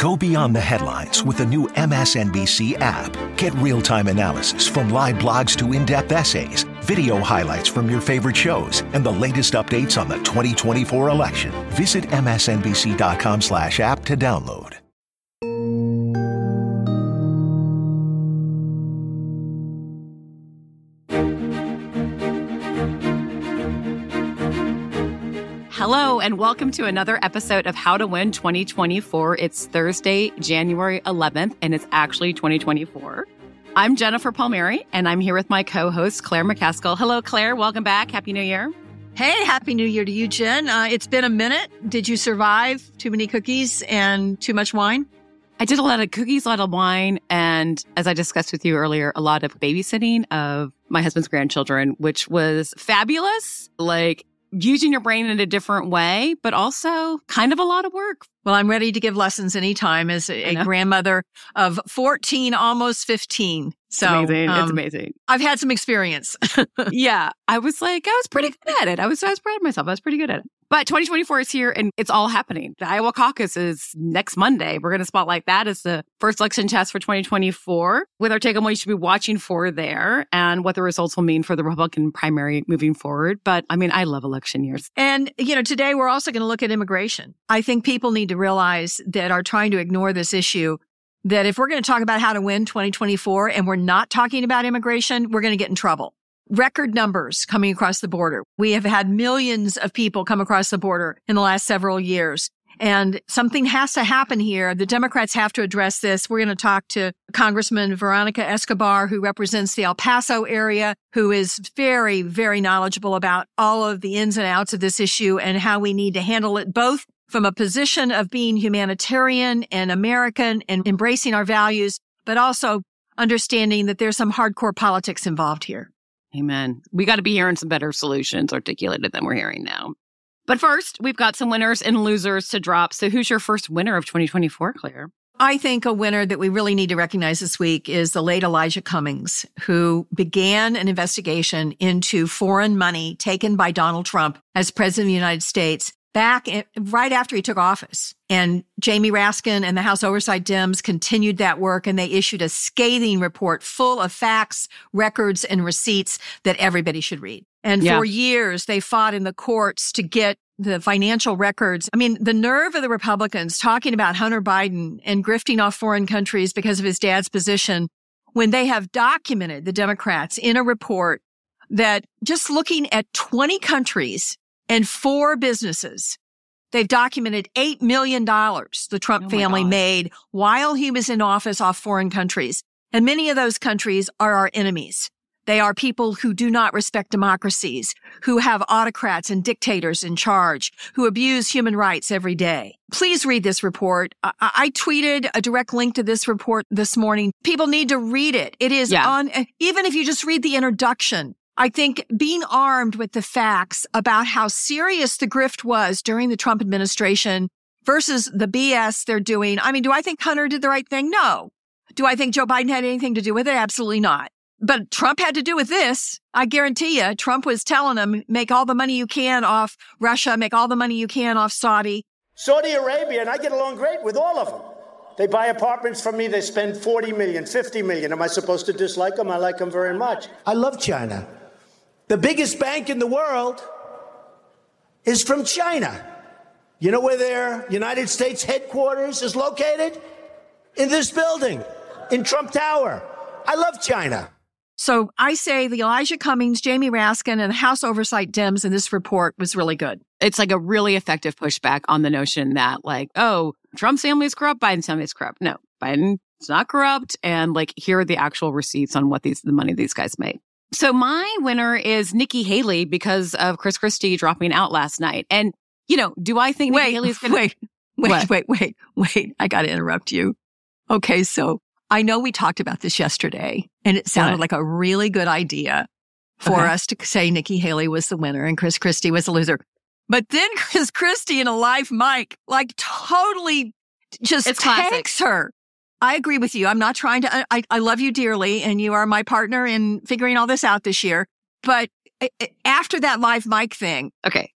Go beyond the headlines with the new MSNBC app. Get real time analysis from live blogs to in depth essays, video highlights from your favorite shows, and the latest updates on the 2024 election. Visit MSNBC.com slash app to download. Hello, and welcome to another episode of How to Win 2024. It's Thursday, January 11th, and it's actually 2024. I'm Jennifer Palmieri, and I'm here with my co host, Claire McCaskill. Hello, Claire. Welcome back. Happy New Year. Hey, Happy New Year to you, Jen. Uh, it's been a minute. Did you survive too many cookies and too much wine? I did a lot of cookies, a lot of wine, and as I discussed with you earlier, a lot of babysitting of my husband's grandchildren, which was fabulous. Like, using your brain in a different way, but also kind of a lot of work. Well, I'm ready to give lessons anytime as a, a grandmother of 14, almost 15. So it's amazing. Um, it's amazing. I've had some experience. yeah. I was like, I was pretty good at it. I was, I was proud of myself. I was pretty good at it. But 2024 is here and it's all happening. The Iowa caucus is next Monday. We're going to spotlight that as the first election test for 2024 with our take on what you should be watching for there and what the results will mean for the Republican primary moving forward. But I mean, I love election years. And, you know, today we're also going to look at immigration. I think people need to realize that are trying to ignore this issue that if we're going to talk about how to win 2024 and we're not talking about immigration, we're going to get in trouble record numbers coming across the border. We have had millions of people come across the border in the last several years. And something has to happen here. The Democrats have to address this. We're going to talk to Congressman Veronica Escobar, who represents the El Paso area, who is very, very knowledgeable about all of the ins and outs of this issue and how we need to handle it, both from a position of being humanitarian and American and embracing our values, but also understanding that there's some hardcore politics involved here. Amen. We got to be hearing some better solutions articulated than we're hearing now. But first, we've got some winners and losers to drop. So, who's your first winner of 2024, Claire? I think a winner that we really need to recognize this week is the late Elijah Cummings, who began an investigation into foreign money taken by Donald Trump as president of the United States back in, right after he took office. And Jamie Raskin and the House Oversight Dems continued that work and they issued a scathing report full of facts, records, and receipts that everybody should read. And yeah. for years, they fought in the courts to get the financial records. I mean, the nerve of the Republicans talking about Hunter Biden and grifting off foreign countries because of his dad's position when they have documented the Democrats in a report that just looking at 20 countries and four businesses. They've documented $8 million the Trump oh family made while he was in office off foreign countries. And many of those countries are our enemies. They are people who do not respect democracies, who have autocrats and dictators in charge, who abuse human rights every day. Please read this report. I, I tweeted a direct link to this report this morning. People need to read it. It is yeah. on, even if you just read the introduction, I think being armed with the facts about how serious the grift was during the Trump administration versus the BS they're doing. I mean, do I think Hunter did the right thing? No. Do I think Joe Biden had anything to do with it? Absolutely not. But Trump had to do with this. I guarantee you, Trump was telling them, make all the money you can off Russia, make all the money you can off Saudi. Saudi Arabia, and I get along great with all of them. They buy apartments from me, they spend 40 million, 50 million. Am I supposed to dislike them? I like them very much. I love China. The biggest bank in the world is from China. You know where their United States headquarters is located? In this building, in Trump Tower. I love China. So I say the Elijah Cummings, Jamie Raskin, and House Oversight Dems in this report was really good. It's like a really effective pushback on the notion that, like, oh, Trump's family is corrupt, Biden's family is corrupt. No, Biden's not corrupt. And like, here are the actual receipts on what these, the money these guys made. So my winner is Nikki Haley because of Chris Christie dropping out last night. And, you know, do I think wait, Nikki Haley's going to wait, wait, what? wait, wait, wait. I got to interrupt you. Okay. So I know we talked about this yesterday and it sounded what? like a really good idea for okay. us to say Nikki Haley was the winner and Chris Christie was the loser. But then Chris Christie in a live mic, like totally just it's takes her I agree with you. I'm not trying to, I, I love you dearly and you are my partner in figuring all this out this year. But eh, eh, after that live mic thing. Okay.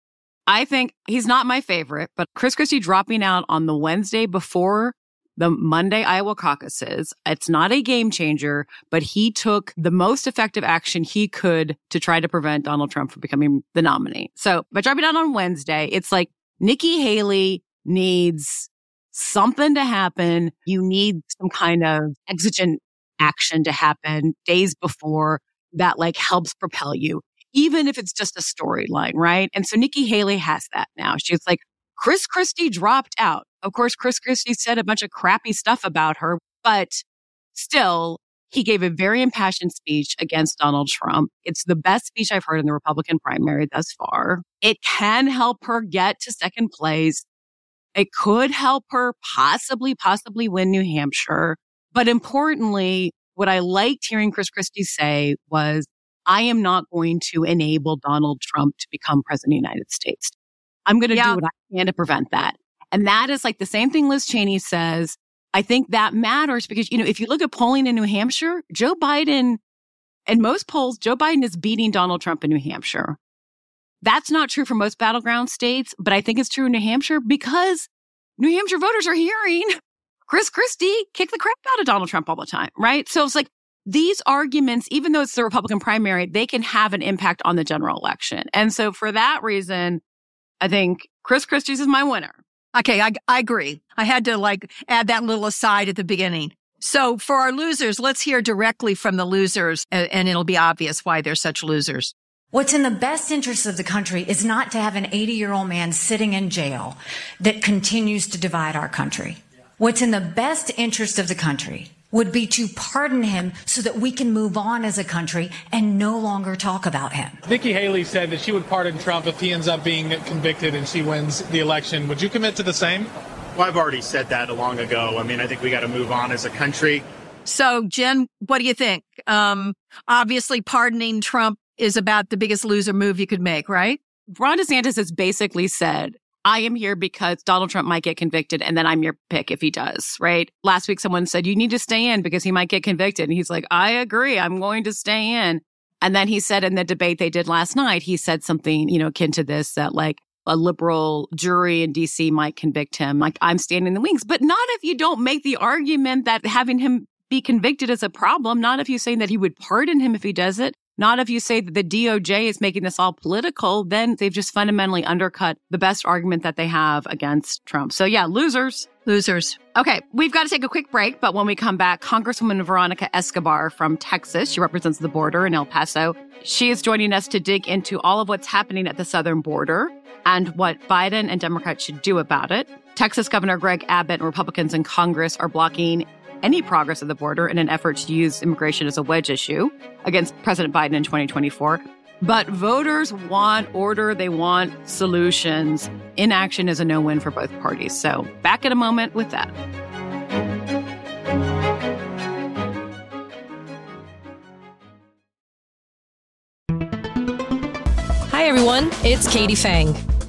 I think he's not my favorite, but Chris Christie dropping out on the Wednesday before the Monday Iowa caucuses. It's not a game changer, but he took the most effective action he could to try to prevent Donald Trump from becoming the nominee. So by dropping out on Wednesday, it's like Nikki Haley needs something to happen. You need some kind of exigent action to happen days before that like helps propel you, even if it's just a storyline, right? And so Nikki Haley has that now. She's like, Chris Christie dropped out. Of course, Chris Christie said a bunch of crappy stuff about her, but still, he gave a very impassioned speech against Donald Trump. It's the best speech I've heard in the Republican primary thus far. It can help her get to second place. It could help her possibly, possibly win New Hampshire. But importantly, what I liked hearing Chris Christie say was, I am not going to enable Donald Trump to become president of the United States. I'm going to yeah. do what I can to prevent that. And that is like the same thing Liz Cheney says. I think that matters because, you know, if you look at polling in New Hampshire, Joe Biden, in most polls, Joe Biden is beating Donald Trump in New Hampshire. That's not true for most battleground states, but I think it's true in New Hampshire because New Hampshire voters are hearing Chris Christie kick the crap out of Donald Trump all the time, right? So it's like these arguments, even though it's the Republican primary, they can have an impact on the general election. And so for that reason, I think Chris Christie's is my winner. Okay, I, I agree. I had to like add that little aside at the beginning. So for our losers, let's hear directly from the losers and it'll be obvious why they're such losers. What's in the best interest of the country is not to have an 80 year old man sitting in jail that continues to divide our country. What's in the best interest of the country would be to pardon him so that we can move on as a country and no longer talk about him. Nikki Haley said that she would pardon Trump if he ends up being convicted and she wins the election. Would you commit to the same? Well, I've already said that a long ago. I mean, I think we got to move on as a country. So, Jen, what do you think? Um, obviously, pardoning Trump is about the biggest loser move you could make, right? Ron DeSantis has basically said I am here because Donald Trump might get convicted and then I'm your pick if he does, right? Last week, someone said, you need to stay in because he might get convicted. And he's like, I agree. I'm going to stay in. And then he said in the debate they did last night, he said something, you know, akin to this that like a liberal jury in DC might convict him. Like I'm standing in the wings, but not if you don't make the argument that having him be convicted is a problem. Not if you're saying that he would pardon him if he does it. Not if you say that the DOJ is making this all political, then they've just fundamentally undercut the best argument that they have against Trump. So yeah, losers. Losers. Okay, we've got to take a quick break, but when we come back, Congresswoman Veronica Escobar from Texas, she represents the border in El Paso. She is joining us to dig into all of what's happening at the southern border and what Biden and Democrats should do about it. Texas Governor Greg Abbott and Republicans in Congress are blocking any progress at the border in an effort to use immigration as a wedge issue against President Biden in 2024. But voters want order, they want solutions. Inaction is a no win for both parties. So, back in a moment with that. Hi, everyone. It's Katie Phang.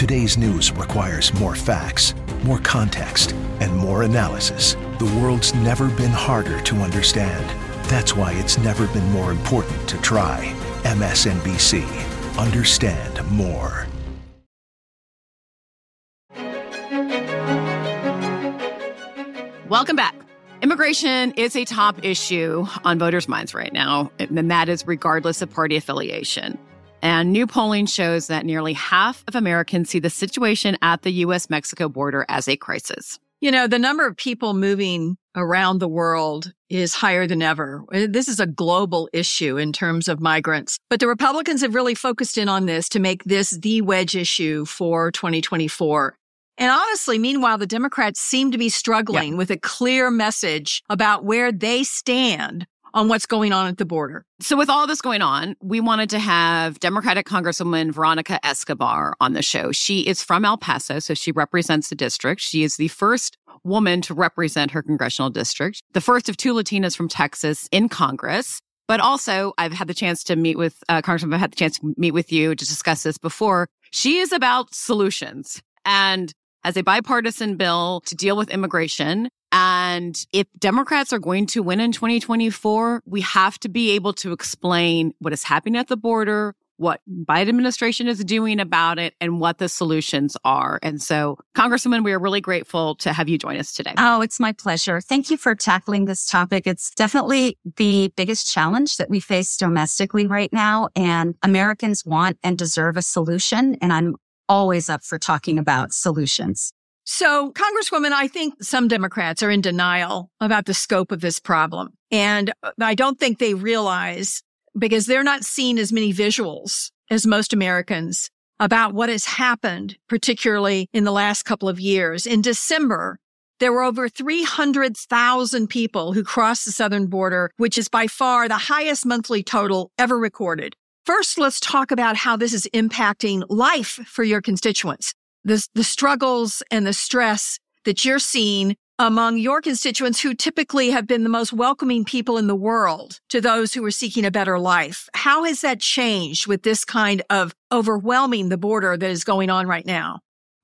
Today's news requires more facts more context, and more analysis. The world's never been harder to understand. That's why it's never been more important to try. MSNBC. Understand more. Welcome back. Immigration is a top issue on voters' minds right now, and that is regardless of party affiliation. And new polling shows that nearly half of Americans see the situation at the US Mexico border as a crisis. You know, the number of people moving around the world is higher than ever. This is a global issue in terms of migrants, but the Republicans have really focused in on this to make this the wedge issue for 2024. And honestly, meanwhile, the Democrats seem to be struggling yeah. with a clear message about where they stand on what's going on at the border. So, with all this going on, we wanted to have Democratic Congresswoman Veronica Escobar on the show. She is from El Paso, so she represents the district. She is the first woman to represent her congressional district, the first of two Latinas from Texas in Congress. But also, I've had the chance to meet with uh. I've had the chance to meet with you to discuss this before. She is about solutions and as a bipartisan bill to deal with immigration. And if Democrats are going to win in 2024, we have to be able to explain what is happening at the border, what Biden administration is doing about it, and what the solutions are. And so, Congresswoman, we are really grateful to have you join us today. Oh, it's my pleasure. Thank you for tackling this topic. It's definitely the biggest challenge that we face domestically right now. And Americans want and deserve a solution. And I'm always up for talking about solutions. So, Congresswoman, I think some Democrats are in denial about the scope of this problem. And I don't think they realize because they're not seeing as many visuals as most Americans about what has happened, particularly in the last couple of years. In December, there were over 300,000 people who crossed the southern border, which is by far the highest monthly total ever recorded. First, let's talk about how this is impacting life for your constituents. The, the struggles and the stress that you're seeing among your constituents who typically have been the most welcoming people in the world to those who are seeking a better life. How has that changed with this kind of overwhelming the border that is going on right now?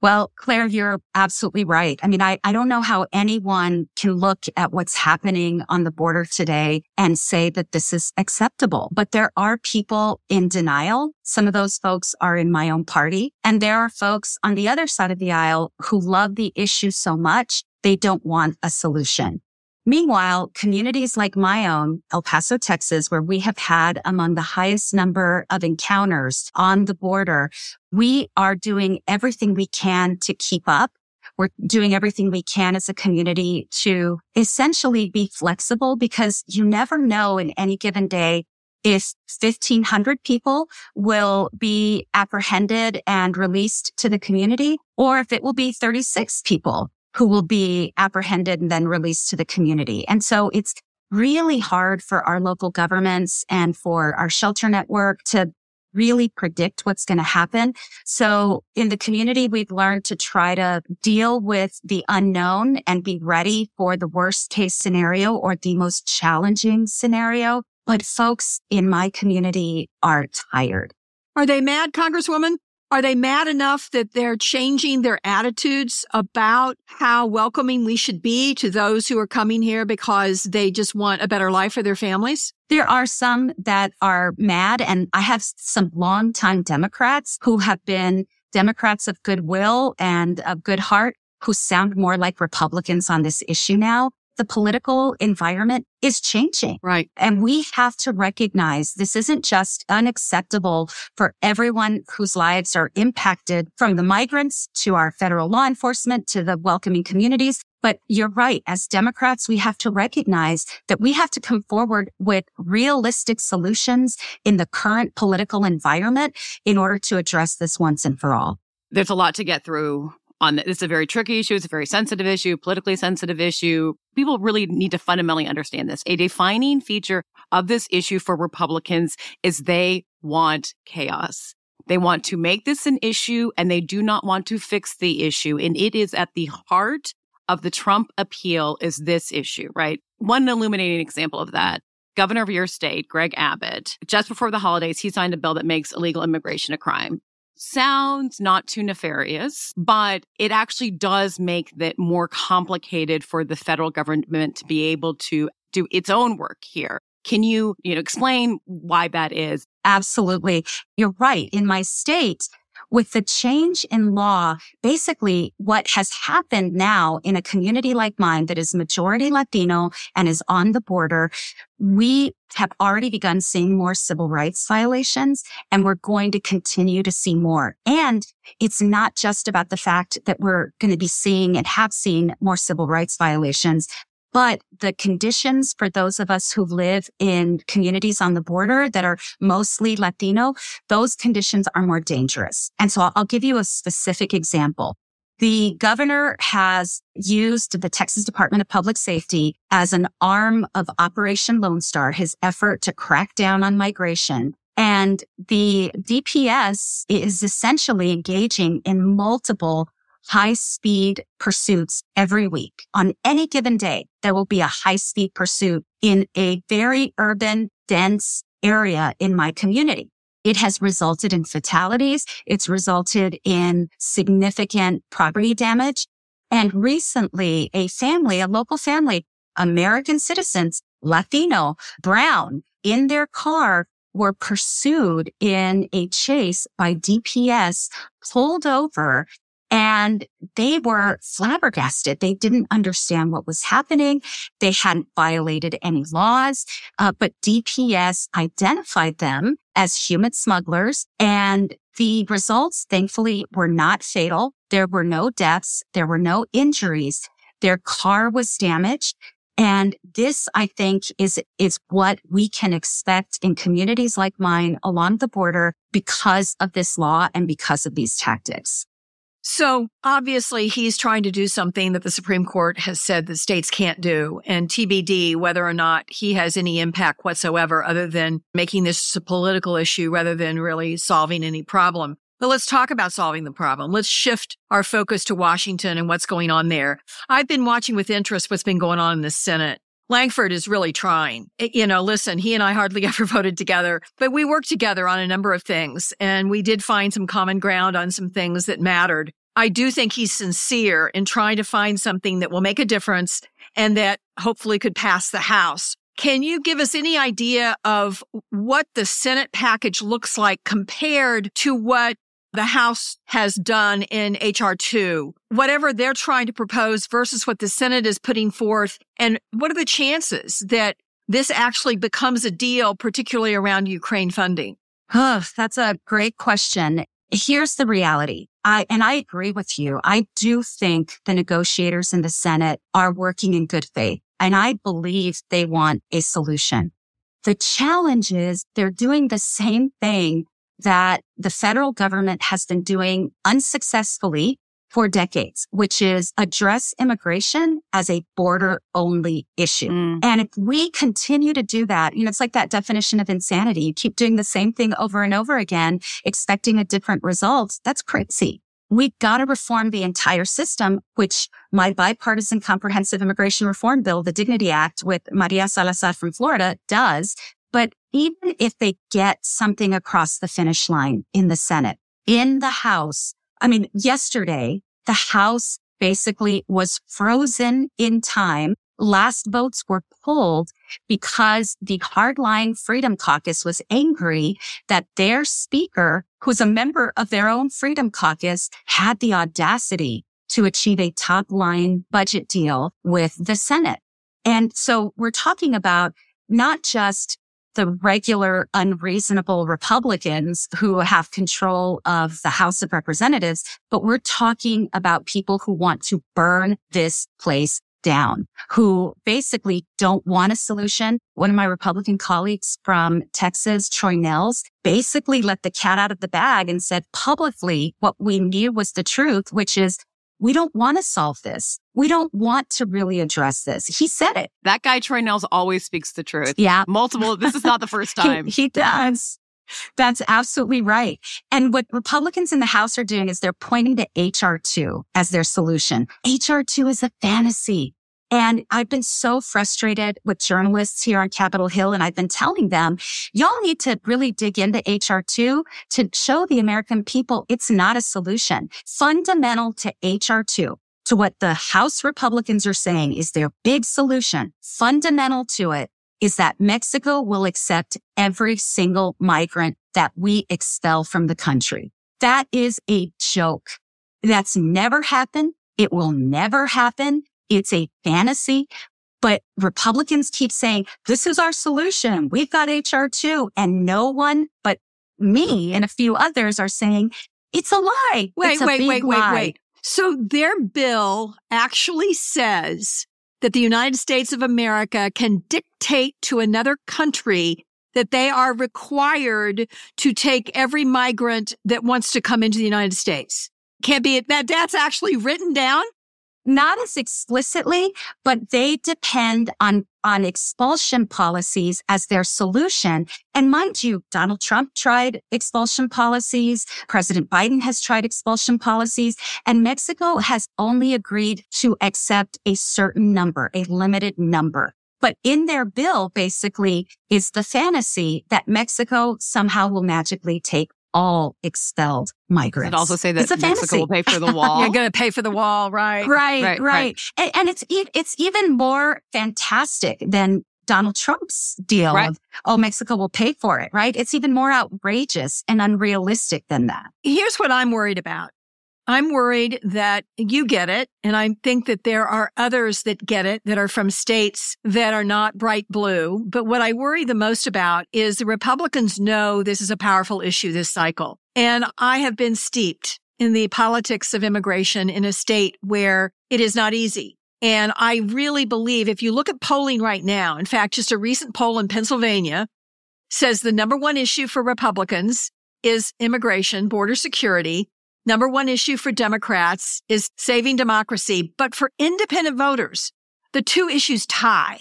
Well, Claire, you're absolutely right. I mean, I, I don't know how anyone can look at what's happening on the border today and say that this is acceptable, but there are people in denial. Some of those folks are in my own party. And there are folks on the other side of the aisle who love the issue so much, they don't want a solution. Meanwhile, communities like my own, El Paso, Texas, where we have had among the highest number of encounters on the border, we are doing everything we can to keep up. We're doing everything we can as a community to essentially be flexible because you never know in any given day if 1500 people will be apprehended and released to the community or if it will be 36 people who will be apprehended and then released to the community. And so it's really hard for our local governments and for our shelter network to really predict what's going to happen. So in the community, we've learned to try to deal with the unknown and be ready for the worst case scenario or the most challenging scenario. But folks in my community are tired. Are they mad, Congresswoman? Are they mad enough that they're changing their attitudes about how welcoming we should be to those who are coming here because they just want a better life for their families? There are some that are mad, and I have some longtime Democrats who have been Democrats of goodwill and of good heart who sound more like Republicans on this issue now the political environment is changing. Right. And we have to recognize this isn't just unacceptable for everyone whose lives are impacted from the migrants to our federal law enforcement to the welcoming communities. But you're right. As Democrats, we have to recognize that we have to come forward with realistic solutions in the current political environment in order to address this once and for all. There's a lot to get through on this. It's a very tricky issue. It's a very sensitive issue, politically sensitive issue. People really need to fundamentally understand this. A defining feature of this issue for Republicans is they want chaos. They want to make this an issue and they do not want to fix the issue. And it is at the heart of the Trump appeal is this issue, right? One illuminating example of that. Governor of your state, Greg Abbott, just before the holidays, he signed a bill that makes illegal immigration a crime sounds not too nefarious, but it actually does make it more complicated for the federal government to be able to do its own work here. Can you, you know, explain why that is? Absolutely. You're right. In my state, with the change in law, basically what has happened now in a community like mine that is majority Latino and is on the border, we have already begun seeing more civil rights violations and we're going to continue to see more. And it's not just about the fact that we're going to be seeing and have seen more civil rights violations. But the conditions for those of us who live in communities on the border that are mostly Latino, those conditions are more dangerous. And so I'll give you a specific example. The governor has used the Texas Department of Public Safety as an arm of Operation Lone Star, his effort to crack down on migration. And the DPS is essentially engaging in multiple high speed pursuits every week. On any given day, there will be a high speed pursuit in a very urban, dense area in my community. It has resulted in fatalities. It's resulted in significant property damage. And recently a family, a local family, American citizens, Latino, brown in their car were pursued in a chase by DPS, pulled over and they were flabbergasted. They didn't understand what was happening. They hadn't violated any laws, uh, but DPS identified them as human smugglers and the results thankfully were not fatal. There were no deaths. There were no injuries. Their car was damaged. And this, I think, is, is what we can expect in communities like mine along the border because of this law and because of these tactics. So obviously he's trying to do something that the Supreme Court has said that states can't do and TBD whether or not he has any impact whatsoever other than making this a political issue rather than really solving any problem. But let's talk about solving the problem. Let's shift our focus to Washington and what's going on there. I've been watching with interest what's been going on in the Senate. Lankford is really trying. You know, listen, he and I hardly ever voted together, but we worked together on a number of things and we did find some common ground on some things that mattered. I do think he's sincere in trying to find something that will make a difference and that hopefully could pass the House. Can you give us any idea of what the Senate package looks like compared to what the House has done in HR2, whatever they're trying to propose versus what the Senate is putting forth? And what are the chances that this actually becomes a deal, particularly around Ukraine funding? Oh, that's a great question. Here's the reality. I, and I agree with you. I do think the negotiators in the Senate are working in good faith and I believe they want a solution. The challenge is they're doing the same thing that the federal government has been doing unsuccessfully for decades, which is address immigration as a border only issue. Mm. And if we continue to do that, you know, it's like that definition of insanity. You keep doing the same thing over and over again, expecting a different result. That's crazy. We've got to reform the entire system, which my bipartisan comprehensive immigration reform bill, the Dignity Act with Maria Salazar from Florida does. But even if they get something across the finish line in the Senate, in the House, I mean, yesterday, the House basically was frozen in time. Last votes were pulled because the hardline Freedom Caucus was angry that their speaker, who's a member of their own Freedom Caucus, had the audacity to achieve a top line budget deal with the Senate. And so we're talking about not just the regular unreasonable Republicans who have control of the House of Representatives, but we're talking about people who want to burn this place down, who basically don't want a solution. One of my Republican colleagues from Texas, Troy Nehls, basically let the cat out of the bag and said publicly what we knew was the truth, which is we don't want to solve this. We don't want to really address this. He said it. That guy, Troy Nehls, always speaks the truth. Yeah. Multiple. This is not the first time. he, he does. That's absolutely right. And what Republicans in the House are doing is they're pointing to HR2 as their solution. HR2 is a fantasy. And I've been so frustrated with journalists here on Capitol Hill. And I've been telling them, y'all need to really dig into HR2 to show the American people it's not a solution. Fundamental to HR2, to what the House Republicans are saying is their big solution. Fundamental to it is that Mexico will accept every single migrant that we expel from the country. That is a joke. That's never happened. It will never happen. It's a fantasy, but Republicans keep saying, this is our solution. We've got HR2 and no one but me and a few others are saying it's a lie. Wait, a wait, wait, lie. wait, wait. So their bill actually says that the United States of America can dictate to another country that they are required to take every migrant that wants to come into the United States. can't be that that's actually written down not as explicitly, but they depend on, on expulsion policies as their solution. And mind you, Donald Trump tried expulsion policies. President Biden has tried expulsion policies and Mexico has only agreed to accept a certain number, a limited number. But in their bill, basically, is the fantasy that Mexico somehow will magically take all expelled migrants. Does it also say that it's Mexico fantasy. will pay for the wall? You're going to pay for the wall, right? Right, right. right. And, and, it's it's even more fantastic than Donald Trump's deal. Right. Of, oh, Mexico will pay for it, right? It's even more outrageous and unrealistic than that. Here's what I'm worried about. I'm worried that you get it. And I think that there are others that get it that are from states that are not bright blue. But what I worry the most about is the Republicans know this is a powerful issue this cycle. And I have been steeped in the politics of immigration in a state where it is not easy. And I really believe if you look at polling right now, in fact, just a recent poll in Pennsylvania says the number one issue for Republicans is immigration, border security. Number one issue for Democrats is saving democracy, but for independent voters, the two issues tie.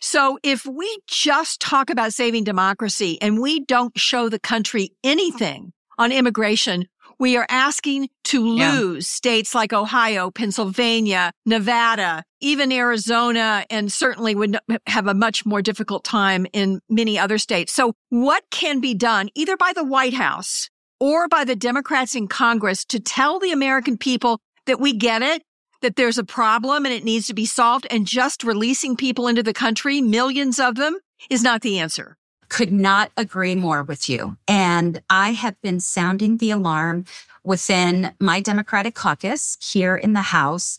So if we just talk about saving democracy and we don't show the country anything on immigration, we are asking to lose yeah. states like Ohio, Pennsylvania, Nevada, even Arizona, and certainly would have a much more difficult time in many other states. So what can be done either by the White House or by the Democrats in Congress to tell the American people that we get it, that there's a problem and it needs to be solved, and just releasing people into the country, millions of them, is not the answer. Could not agree more with you. And I have been sounding the alarm within my Democratic caucus here in the House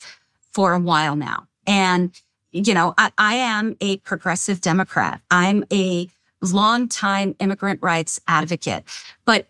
for a while now. And, you know, I, I am a progressive Democrat. I'm a longtime immigrant rights advocate, but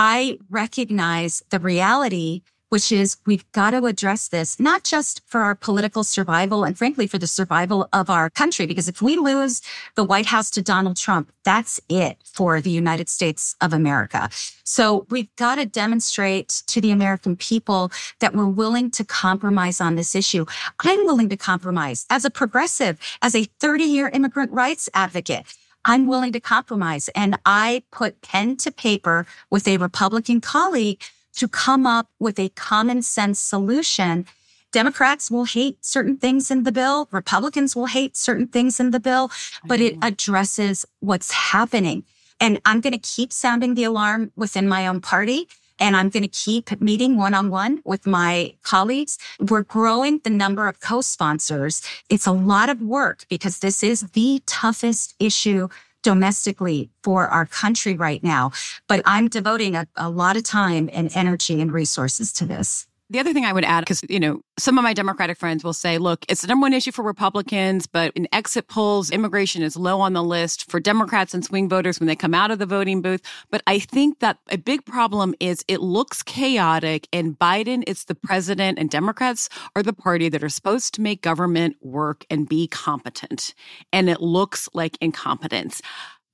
I recognize the reality, which is we've got to address this, not just for our political survival and frankly, for the survival of our country. Because if we lose the White House to Donald Trump, that's it for the United States of America. So we've got to demonstrate to the American people that we're willing to compromise on this issue. I'm willing to compromise as a progressive, as a 30 year immigrant rights advocate. I'm willing to compromise. And I put pen to paper with a Republican colleague to come up with a common sense solution. Democrats will hate certain things in the bill. Republicans will hate certain things in the bill, but it addresses what's happening. And I'm going to keep sounding the alarm within my own party. And I'm going to keep meeting one on one with my colleagues. We're growing the number of co-sponsors. It's a lot of work because this is the toughest issue domestically for our country right now. But I'm devoting a, a lot of time and energy and resources to this. The other thing I would add, because, you know, some of my Democratic friends will say, look, it's the number one issue for Republicans, but in exit polls, immigration is low on the list for Democrats and swing voters when they come out of the voting booth. But I think that a big problem is it looks chaotic and Biden is the president and Democrats are the party that are supposed to make government work and be competent. And it looks like incompetence.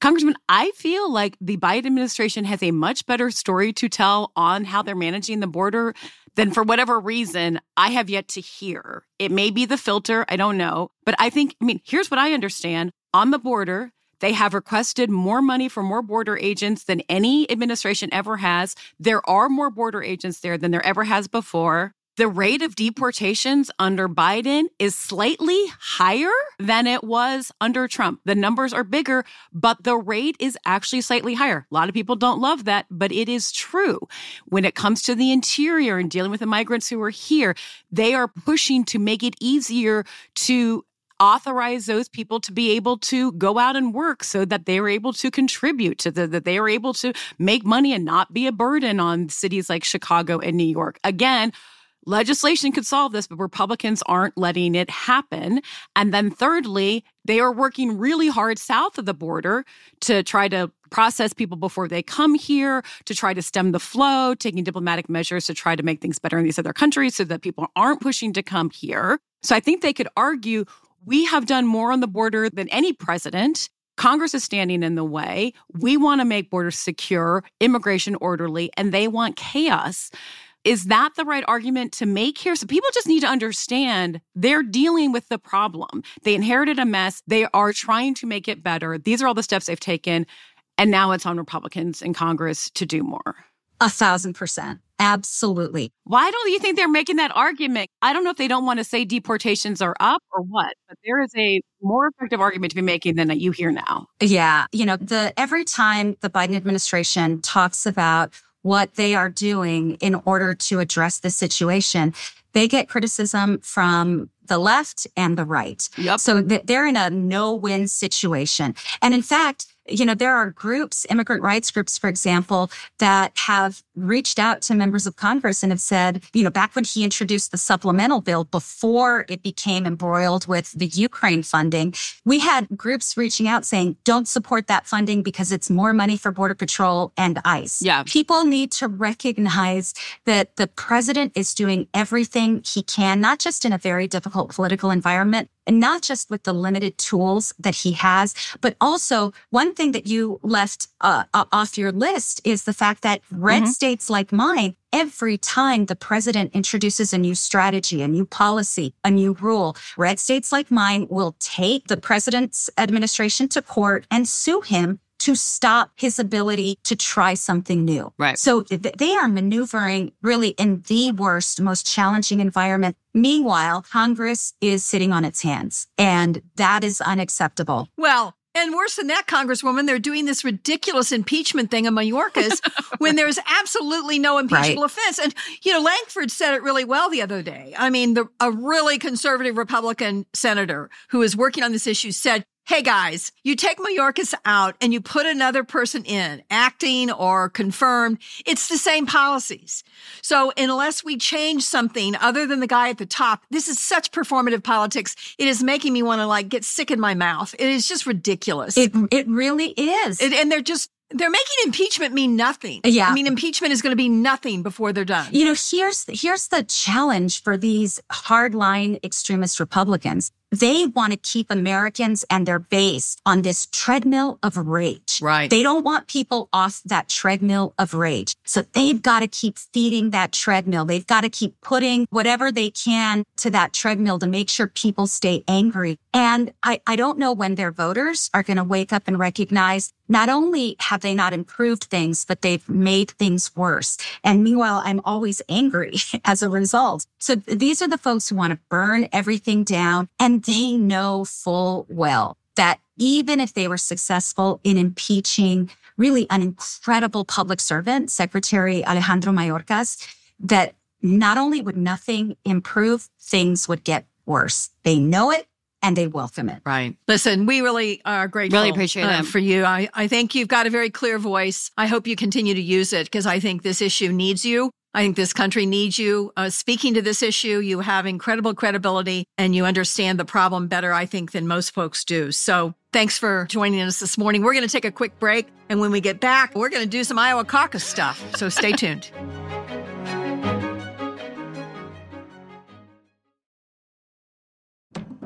Congressman, I feel like the Biden administration has a much better story to tell on how they're managing the border than for whatever reason I have yet to hear. It may be the filter, I don't know. But I think, I mean, here's what I understand on the border. They have requested more money for more border agents than any administration ever has. There are more border agents there than there ever has before. The rate of deportations under Biden is slightly higher than it was under Trump. The numbers are bigger, but the rate is actually slightly higher. A lot of people don't love that, but it is true. When it comes to the interior and dealing with the migrants who are here, they are pushing to make it easier to authorize those people to be able to go out and work so that they are able to contribute to the, that they are able to make money and not be a burden on cities like Chicago and New York. Again, legislation could solve this, but Republicans aren't letting it happen. And then thirdly, they are working really hard south of the border to try to process people before they come here, to try to stem the flow, taking diplomatic measures to try to make things better in these other countries so that people aren't pushing to come here. So I think they could argue we have done more on the border than any president. Congress is standing in the way. We want to make borders secure, immigration orderly, and they want chaos. Is that the right argument to make here? So people just need to understand they're dealing with the problem. They inherited a mess. They are trying to make it better. These are all the steps they've taken. And now it's on Republicans in Congress to do more. A thousand percent. Absolutely. Why don't you think they're making that argument? I don't know if they don't want to say deportations are up or what, but there is a more effective argument to be making than that you hear now. Yeah. You know, the every time the Biden administration talks about what they are doing in order to address the situation, they get criticism from the left and the right. Yep. So they're in a no-win situation. And in fact, you know, there are groups, immigrant rights groups, for example, that have reached out to members of Congress and have said, you know, back when he introduced the supplemental bill before it became embroiled with the Ukraine funding, we had groups reaching out saying, don't support that funding because it's more money for Border Patrol and ICE. Yeah. People need to recognize that the president is doing everything he can, not just in a very difficult political environment, and not just with the limited tools that he has, but also one thing that you left uh, off your list is the fact that red mm-hmm. states like mine, every time the president introduces a new strategy, a new policy, a new rule, red states like mine will take the president's administration to court and sue him to stop his ability to try something new. Right. So th- they are maneuvering really in the worst, most challenging environment. Meanwhile, Congress is sitting on its hands and that is unacceptable. Well, and worse than that, Congresswoman, they're doing this ridiculous impeachment thing in Mayorkas when there's absolutely no impeachable right. offense. And, you know, Lankford said it really well the other day. I mean, the, a really conservative Republican senator who is working on this issue said, Hey guys, you take Mayorkas out and you put another person in, acting or confirmed. It's the same policies. So unless we change something other than the guy at the top, this is such performative politics. It is making me want to like get sick in my mouth. It is just ridiculous. It, it really is. It, and they're just they're making impeachment mean nothing. Yeah. I mean, impeachment is going to be nothing before they're done. You know, here's, here's the challenge for these hardline extremist Republicans. They want to keep Americans and their base on this treadmill of rage. Right. They don't want people off that treadmill of rage. So they've got to keep feeding that treadmill. They've got to keep putting whatever they can to that treadmill to make sure people stay angry. And I, I don't know when their voters are going to wake up and recognize not only have they not improved things, but they've made things worse. And meanwhile, I'm always angry as a result. So these are the folks who want to burn everything down and they know full well that even if they were successful in impeaching really an incredible public servant, Secretary Alejandro Mayorkas, that not only would nothing improve, things would get worse. They know it and they welcome it. Right. Listen, we really are grateful. Really appreciate uh, it for you. I, I think you've got a very clear voice. I hope you continue to use it because I think this issue needs you. I think this country needs you. Uh, speaking to this issue, you have incredible credibility and you understand the problem better, I think, than most folks do. So thanks for joining us this morning. We're going to take a quick break. And when we get back, we're going to do some Iowa caucus stuff. So stay tuned.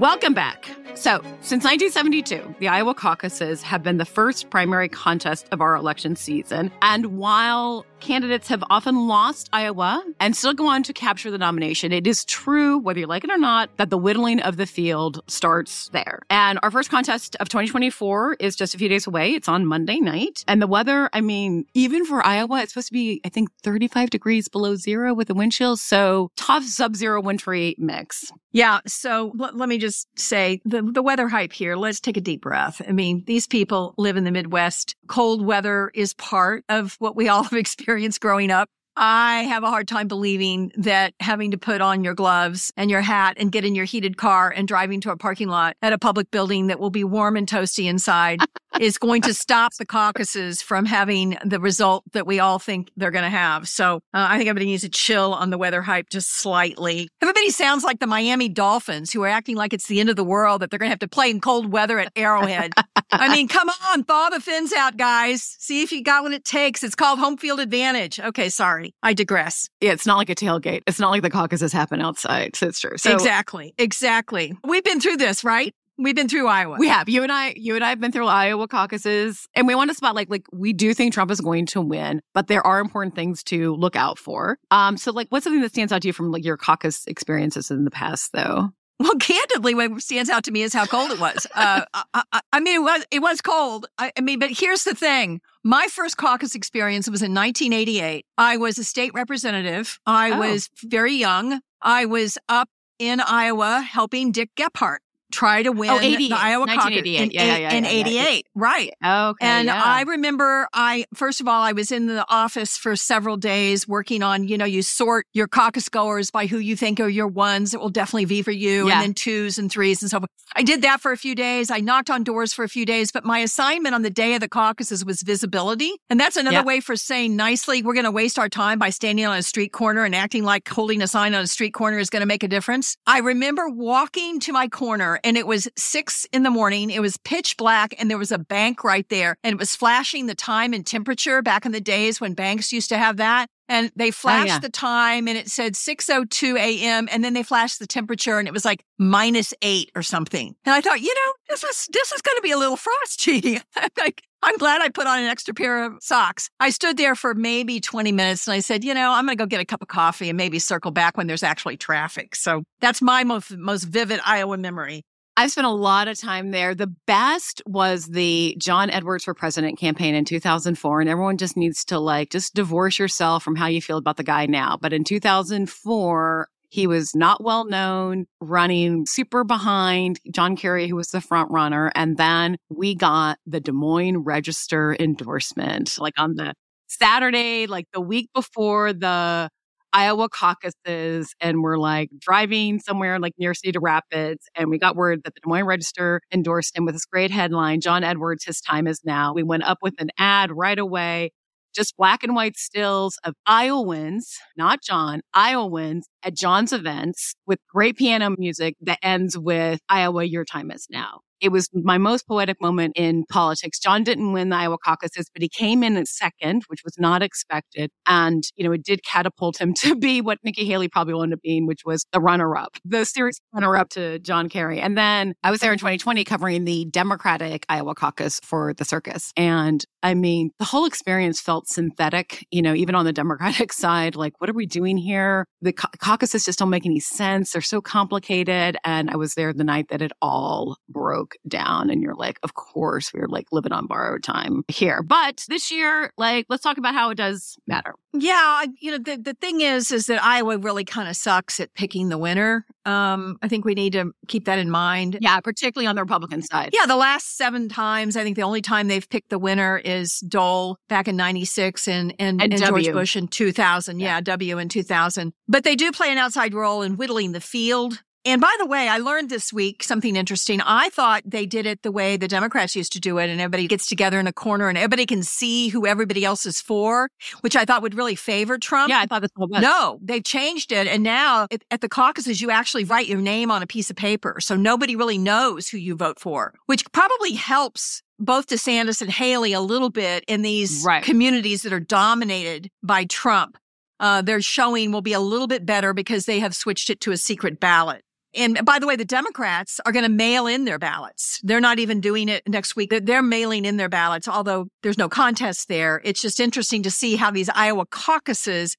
Welcome back. So, since 1972, the Iowa caucuses have been the first primary contest of our election season. And while candidates have often lost Iowa and still go on to capture the nomination, it is true, whether you like it or not, that the whittling of the field starts there. And our first contest of 2024 is just a few days away. It's on Monday night. And the weather, I mean, even for Iowa, it's supposed to be, I think, 35 degrees below zero with the wind chills. So, tough sub zero wintry mix. Yeah. So, l- let me just say the the weather hype here, let's take a deep breath. I mean, these people live in the Midwest. Cold weather is part of what we all have experienced growing up. I have a hard time believing that having to put on your gloves and your hat and get in your heated car and driving to a parking lot at a public building that will be warm and toasty inside is going to stop the caucuses from having the result that we all think they're going to have. So uh, I think everybody needs to chill on the weather hype just slightly. Everybody sounds like the Miami Dolphins who are acting like it's the end of the world that they're going to have to play in cold weather at Arrowhead. I mean, come on, thaw the fins out, guys. See if you got what it takes. It's called home field advantage. Okay, sorry. I digress. Yeah, it's not like a tailgate. It's not like the caucuses happen outside. So it's true. So exactly. Exactly. We've been through this, right? We've been through Iowa. We have. You and I, you and I have been through Iowa caucuses and we want to spot like, like we do think Trump is going to win, but there are important things to look out for. Um, so like what's something that stands out to you from like your caucus experiences in the past though? Well, candidly, what stands out to me is how cold it was. Uh, I, I, I, mean, it was it was cold. I, I, mean, but here's the thing: my first caucus experience was in 1988. I was a state representative. I oh. was very young. I was up in Iowa helping Dick Gephardt try to win oh, the Iowa caucus in, yeah, yeah, yeah, in 88. Right. Okay. And I remember I, first of all, I was in the office for several days working on, you know, you sort your caucus goers by who you think are your ones that will definitely be for you and then twos and threes and so forth. I did that for a few days. I knocked on doors for a few days, but my assignment on the day of the caucuses was visibility. And that's another way for saying nicely, we're going to waste our time by standing on a street corner and acting like holding a sign on a street corner is going to make a difference. I remember walking to my corner and it was six in the morning. It was pitch black and there was a bank right there and it was flashing the time and temperature back in the days when banks used to have that. And they flashed oh, yeah. the time and it said 6.02 a.m. And then they flashed the temperature and it was like minus eight or something. And I thought, you know, this is, this is going to be a little frosty. like, I'm glad I put on an extra pair of socks. I stood there for maybe 20 minutes and I said, you know, I'm going to go get a cup of coffee and maybe circle back when there's actually traffic. So that's my most, most vivid Iowa memory. I've spent a lot of time there. The best was the John Edwards for President campaign in 2004. And everyone just needs to like, just divorce yourself from how you feel about the guy now. But in 2004, he was not well known, running super behind John Kerry, who was the front runner. And then we got the Des Moines Register endorsement, like on the Saturday, like the week before the Iowa caucuses and we're like driving somewhere like near Cedar Rapids. And we got word that the Des Moines Register endorsed him with this great headline John Edwards, his time is now. We went up with an ad right away, just black and white stills of Iowans, not John, Iowans at John's events with great piano music that ends with Iowa, your time is now. It was my most poetic moment in politics. John didn't win the Iowa caucuses, but he came in at second, which was not expected. And, you know, it did catapult him to be what Nikki Haley probably wanted up being, which was the runner up, the serious runner up to John Kerry. And then I was there in 2020 covering the Democratic Iowa caucus for the circus. And I mean, the whole experience felt synthetic, you know, even on the Democratic side. Like, what are we doing here? The ca- caucuses just don't make any sense. They're so complicated. And I was there the night that it all broke broke down and you're like, of course, we are like living on borrowed time here. But this year, like, let's talk about how it does matter. Yeah. You know, the, the thing is, is that Iowa really kind of sucks at picking the winner. Um, I think we need to keep that in mind. Yeah, particularly on the Republican side. Yeah. The last seven times, I think the only time they've picked the winner is Dole back in 96 and, and, and, and George Bush in 2000. Yeah. yeah. W in 2000. But they do play an outside role in whittling the field. And by the way, I learned this week something interesting. I thought they did it the way the Democrats used to do it, and everybody gets together in a corner and everybody can see who everybody else is for, which I thought would really favor Trump. Yeah, I thought this was. No, they've changed it. And now at the caucuses, you actually write your name on a piece of paper. So nobody really knows who you vote for, which probably helps both DeSantis and Haley a little bit in these right. communities that are dominated by Trump. Uh, their showing will be a little bit better because they have switched it to a secret ballot. And by the way, the Democrats are going to mail in their ballots. They're not even doing it next week. They're mailing in their ballots, although there's no contest there. It's just interesting to see how these Iowa caucuses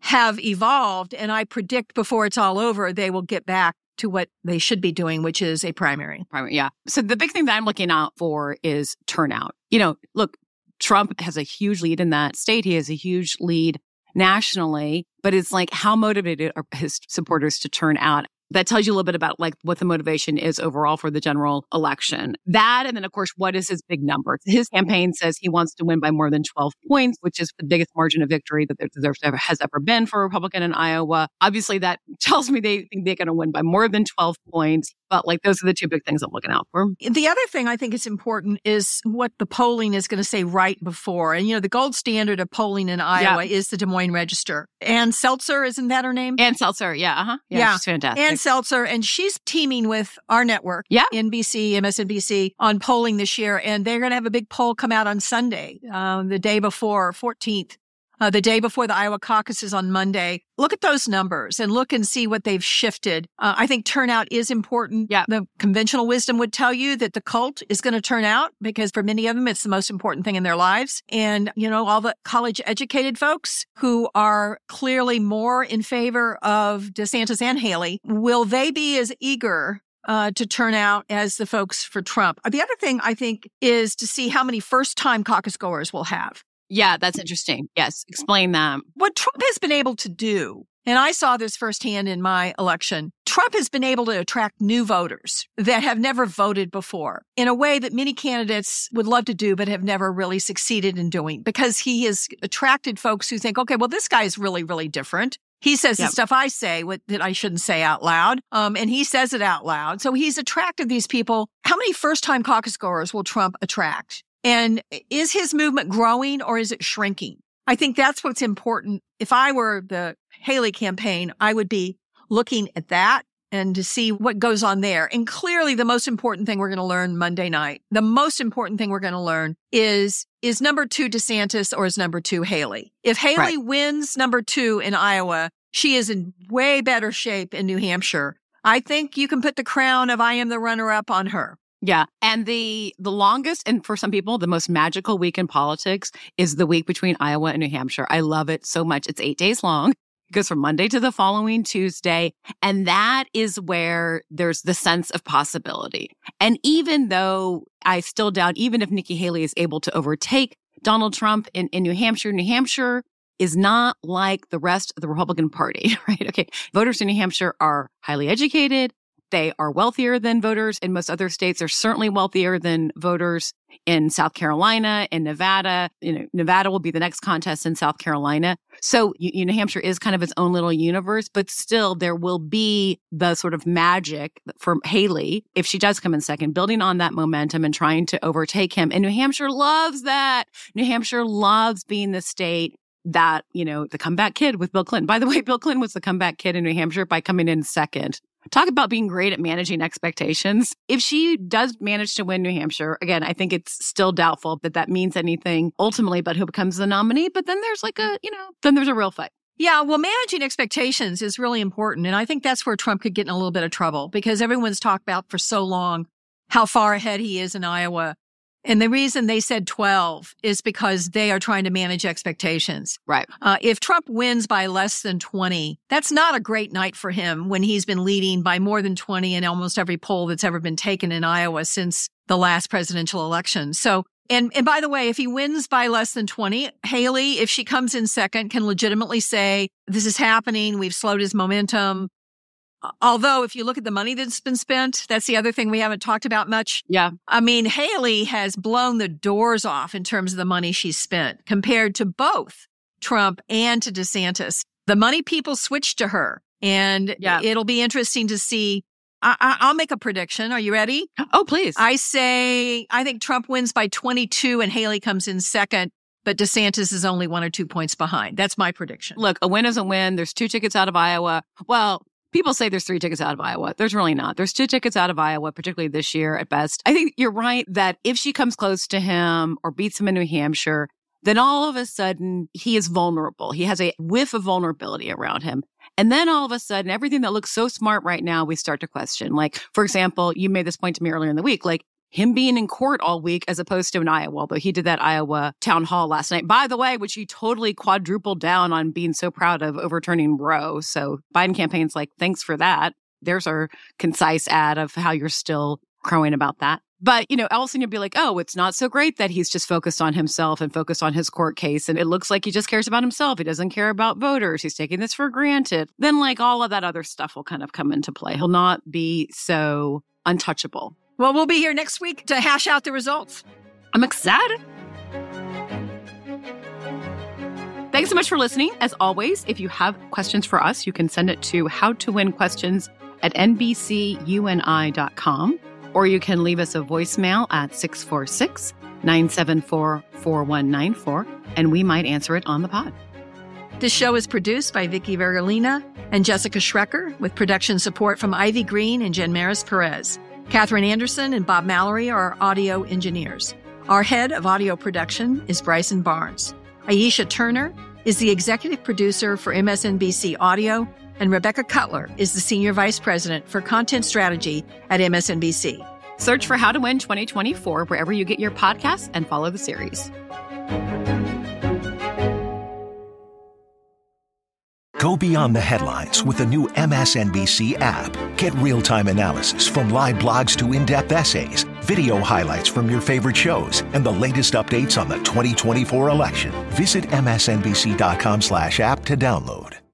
have evolved. And I predict before it's all over, they will get back to what they should be doing, which is a primary. Primary, yeah. So the big thing that I'm looking out for is turnout. You know, look, Trump has a huge lead in that state. He has a huge lead nationally, but it's like how motivated are his supporters to turn out? That tells you a little bit about like what the motivation is overall for the general election. That, and then of course, what is his big number? His campaign says he wants to win by more than 12 points, which is the biggest margin of victory that there deserves to ever, has ever been for a Republican in Iowa. Obviously, that tells me they think they're going to win by more than 12 points. But like those are the two big things I'm looking out for. The other thing I think is important is what the polling is going to say right before. And, you know, the gold standard of polling in Iowa yeah. is the Des Moines Register. Ann Selzer, isn't that her name? Ann Selzer, yeah. Uh-huh. Yeah, yeah. She's fantastic. Ann Selzer, And she's teaming with our network, yeah. NBC, MSNBC, on polling this year. And they're going to have a big poll come out on Sunday, uh, the day before, 14th uh, the day before the Iowa caucuses on Monday. Look at those numbers and look and see what they've shifted. Uh, I think turnout is important. Yeah. The conventional wisdom would tell you that the cult is going to turn out because for many of them, it's the most important thing in their lives. And, you know, all the college educated folks who are clearly more in favor of DeSantis and Haley, will they be as eager uh, to turn out as the folks for Trump. The other thing I think is to see how many first time caucus goers we'll have. Yeah, that's interesting. Yes, explain that. What Trump has been able to do, and I saw this firsthand in my election, Trump has been able to attract new voters that have never voted before in a way that many candidates would love to do, but have never really succeeded in doing because he has attracted folks who think, okay, well, this guy is really, really different. He says yep. the stuff I say what, that I shouldn't say out loud. Um, and he says it out loud. So he's attracted these people. How many first time caucus goers will Trump attract? And is his movement growing or is it shrinking? I think that's what's important. If I were the Haley campaign, I would be looking at that and to see what goes on there. And clearly the most important thing we're going to learn Monday night, the most important thing we're going to learn is, is number two DeSantis or is number two Haley? If Haley right. wins number two in Iowa, she is in way better shape in New Hampshire. I think you can put the crown of I am the runner up on her. Yeah. And the the longest and for some people the most magical week in politics is the week between Iowa and New Hampshire. I love it so much. It's 8 days long. It goes from Monday to the following Tuesday, and that is where there's the sense of possibility. And even though I still doubt even if Nikki Haley is able to overtake Donald Trump in, in New Hampshire, New Hampshire is not like the rest of the Republican Party, right? Okay. Voters in New Hampshire are highly educated. They are wealthier than voters in most other states. They're certainly wealthier than voters in South Carolina, in Nevada. You know, Nevada will be the next contest in South Carolina. So you, New Hampshire is kind of its own little universe, but still there will be the sort of magic for Haley if she does come in second, building on that momentum and trying to overtake him. And New Hampshire loves that. New Hampshire loves being the state that, you know, the comeback kid with Bill Clinton. By the way, Bill Clinton was the comeback kid in New Hampshire by coming in second. Talk about being great at managing expectations. If she does manage to win New Hampshire, again, I think it's still doubtful that that means anything ultimately but who becomes the nominee. But then there's like a, you know, then there's a real fight. Yeah, well, managing expectations is really important. And I think that's where Trump could get in a little bit of trouble because everyone's talked about for so long how far ahead he is in Iowa and the reason they said 12 is because they are trying to manage expectations. Right. Uh, if Trump wins by less than 20, that's not a great night for him when he's been leading by more than 20 in almost every poll that's ever been taken in Iowa since the last presidential election. So, and, and by the way, if he wins by less than 20, Haley, if she comes in second, can legitimately say, this is happening. We've slowed his momentum. Although, if you look at the money that's been spent, that's the other thing we haven't talked about much. Yeah. I mean, Haley has blown the doors off in terms of the money she's spent compared to both Trump and to DeSantis. The money people switched to her. And yeah. it'll be interesting to see. I, will make a prediction. Are you ready? Oh, please. I say, I think Trump wins by 22 and Haley comes in second but DeSantis is only one or two points behind. That's my prediction. Look, a win is a win. There's two tickets out of Iowa. Well, people say there's three tickets out of Iowa. There's really not. There's two tickets out of Iowa, particularly this year at best. I think you're right that if she comes close to him or beats him in New Hampshire, then all of a sudden he is vulnerable. He has a whiff of vulnerability around him. And then all of a sudden, everything that looks so smart right now, we start to question. Like, for example, you made this point to me earlier in the week. Like, him being in court all week as opposed to in Iowa, although he did that Iowa town hall last night, by the way, which he totally quadrupled down on being so proud of overturning Roe. So Biden campaign's like, thanks for that. There's our concise ad of how you're still crowing about that. But, you know, Ellison, you'll be like, oh, it's not so great that he's just focused on himself and focused on his court case. And it looks like he just cares about himself. He doesn't care about voters. He's taking this for granted. Then, like, all of that other stuff will kind of come into play. He'll not be so untouchable. Well, we'll be here next week to hash out the results. I'm excited. Thanks so much for listening. As always, if you have questions for us, you can send it to howtowinquestions at nbcuni.com, or you can leave us a voicemail at 646 974 4194, and we might answer it on the pod. This show is produced by Vicky Vergolina and Jessica Schrecker, with production support from Ivy Green and Jen Maris Perez. Catherine Anderson and Bob Mallory are our audio engineers. Our head of audio production is Bryson Barnes. Aisha Turner is the executive producer for MSNBC Audio, and Rebecca Cutler is the senior vice president for content strategy at MSNBC. Search for How to Win 2024 wherever you get your podcasts and follow the series. Go beyond the headlines with the new MSNBC app. Get real time analysis from live blogs to in depth essays, video highlights from your favorite shows, and the latest updates on the 2024 election. Visit MSNBC.com slash app to download.